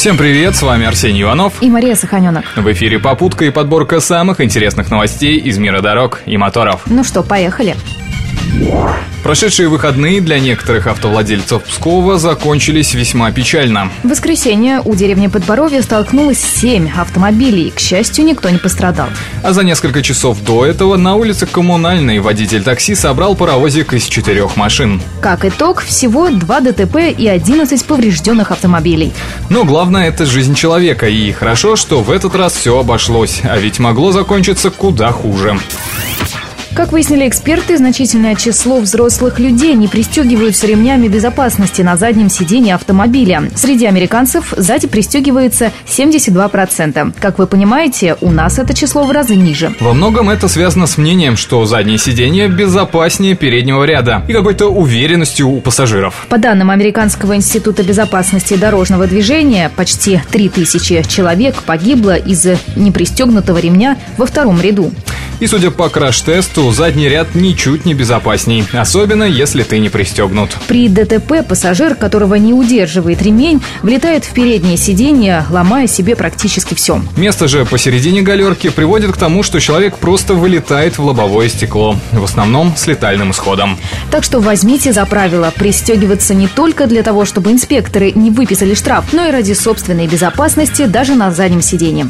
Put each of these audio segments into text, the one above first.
Всем привет, с вами Арсений Иванов и Мария Саханенок. В эфире попутка и подборка самых интересных новостей из мира дорог и моторов. Ну что, поехали. Прошедшие выходные для некоторых автовладельцев Пскова закончились весьма печально. В воскресенье у деревни Подборовья столкнулось семь автомобилей. К счастью, никто не пострадал. А за несколько часов до этого на улице Коммунальной водитель такси собрал паровозик из четырех машин. Как итог, всего два ДТП и 11 поврежденных автомобилей. Но главное – это жизнь человека. И хорошо, что в этот раз все обошлось. А ведь могло закончиться куда хуже. Как выяснили эксперты, значительное число взрослых людей не пристегиваются ремнями безопасности на заднем сидении автомобиля. Среди американцев сзади пристегивается 72%. Как вы понимаете, у нас это число в разы ниже. Во многом это связано с мнением, что заднее сиденье безопаснее переднего ряда и какой-то уверенностью у пассажиров. По данным Американского института безопасности дорожного движения, почти 3000 человек погибло из-за непристегнутого ремня во втором ряду. И судя по краш-тесту, задний ряд ничуть не безопасней, особенно если ты не пристегнут. При ДТП пассажир, которого не удерживает ремень, влетает в переднее сиденье, ломая себе практически все. Место же посередине галерки приводит к тому, что человек просто вылетает в лобовое стекло, в основном с летальным исходом. Так что возьмите за правило пристегиваться не только для того, чтобы инспекторы не выписали штраф, но и ради собственной безопасности даже на заднем сиденье.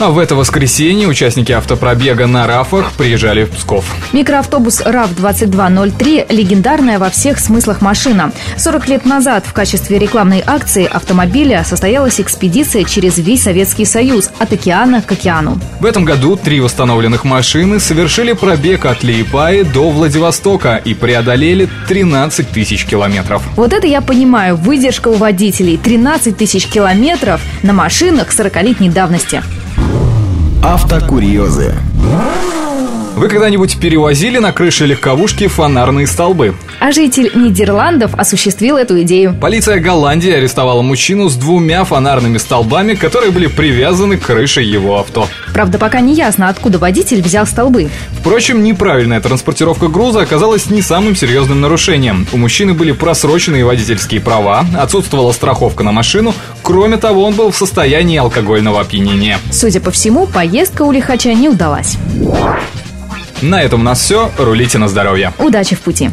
А в это воскресенье участники автопробега на РАФах приезжали в Псков. Микроавтобус РАФ-2203 – легендарная во всех смыслах машина. 40 лет назад в качестве рекламной акции автомобиля состоялась экспедиция через весь Советский Союз от океана к океану. В этом году три восстановленных машины совершили пробег от Лиепаи до Владивостока и преодолели 13 тысяч километров. Вот это я понимаю, выдержка у водителей. 13 тысяч километров на машинах 40-летней давности. Автокурьезы. Вы когда-нибудь перевозили на крыше легковушки фонарные столбы? А житель Нидерландов осуществил эту идею. Полиция Голландии арестовала мужчину с двумя фонарными столбами, которые были привязаны к крыше его авто. Правда, пока не ясно, откуда водитель взял столбы. Впрочем, неправильная транспортировка груза оказалась не самым серьезным нарушением. У мужчины были просроченные водительские права, отсутствовала страховка на машину, кроме того, он был в состоянии алкогольного опьянения. Судя по всему, поездка у лихача не удалась. На этом у нас все. Рулите на здоровье. Удачи в пути.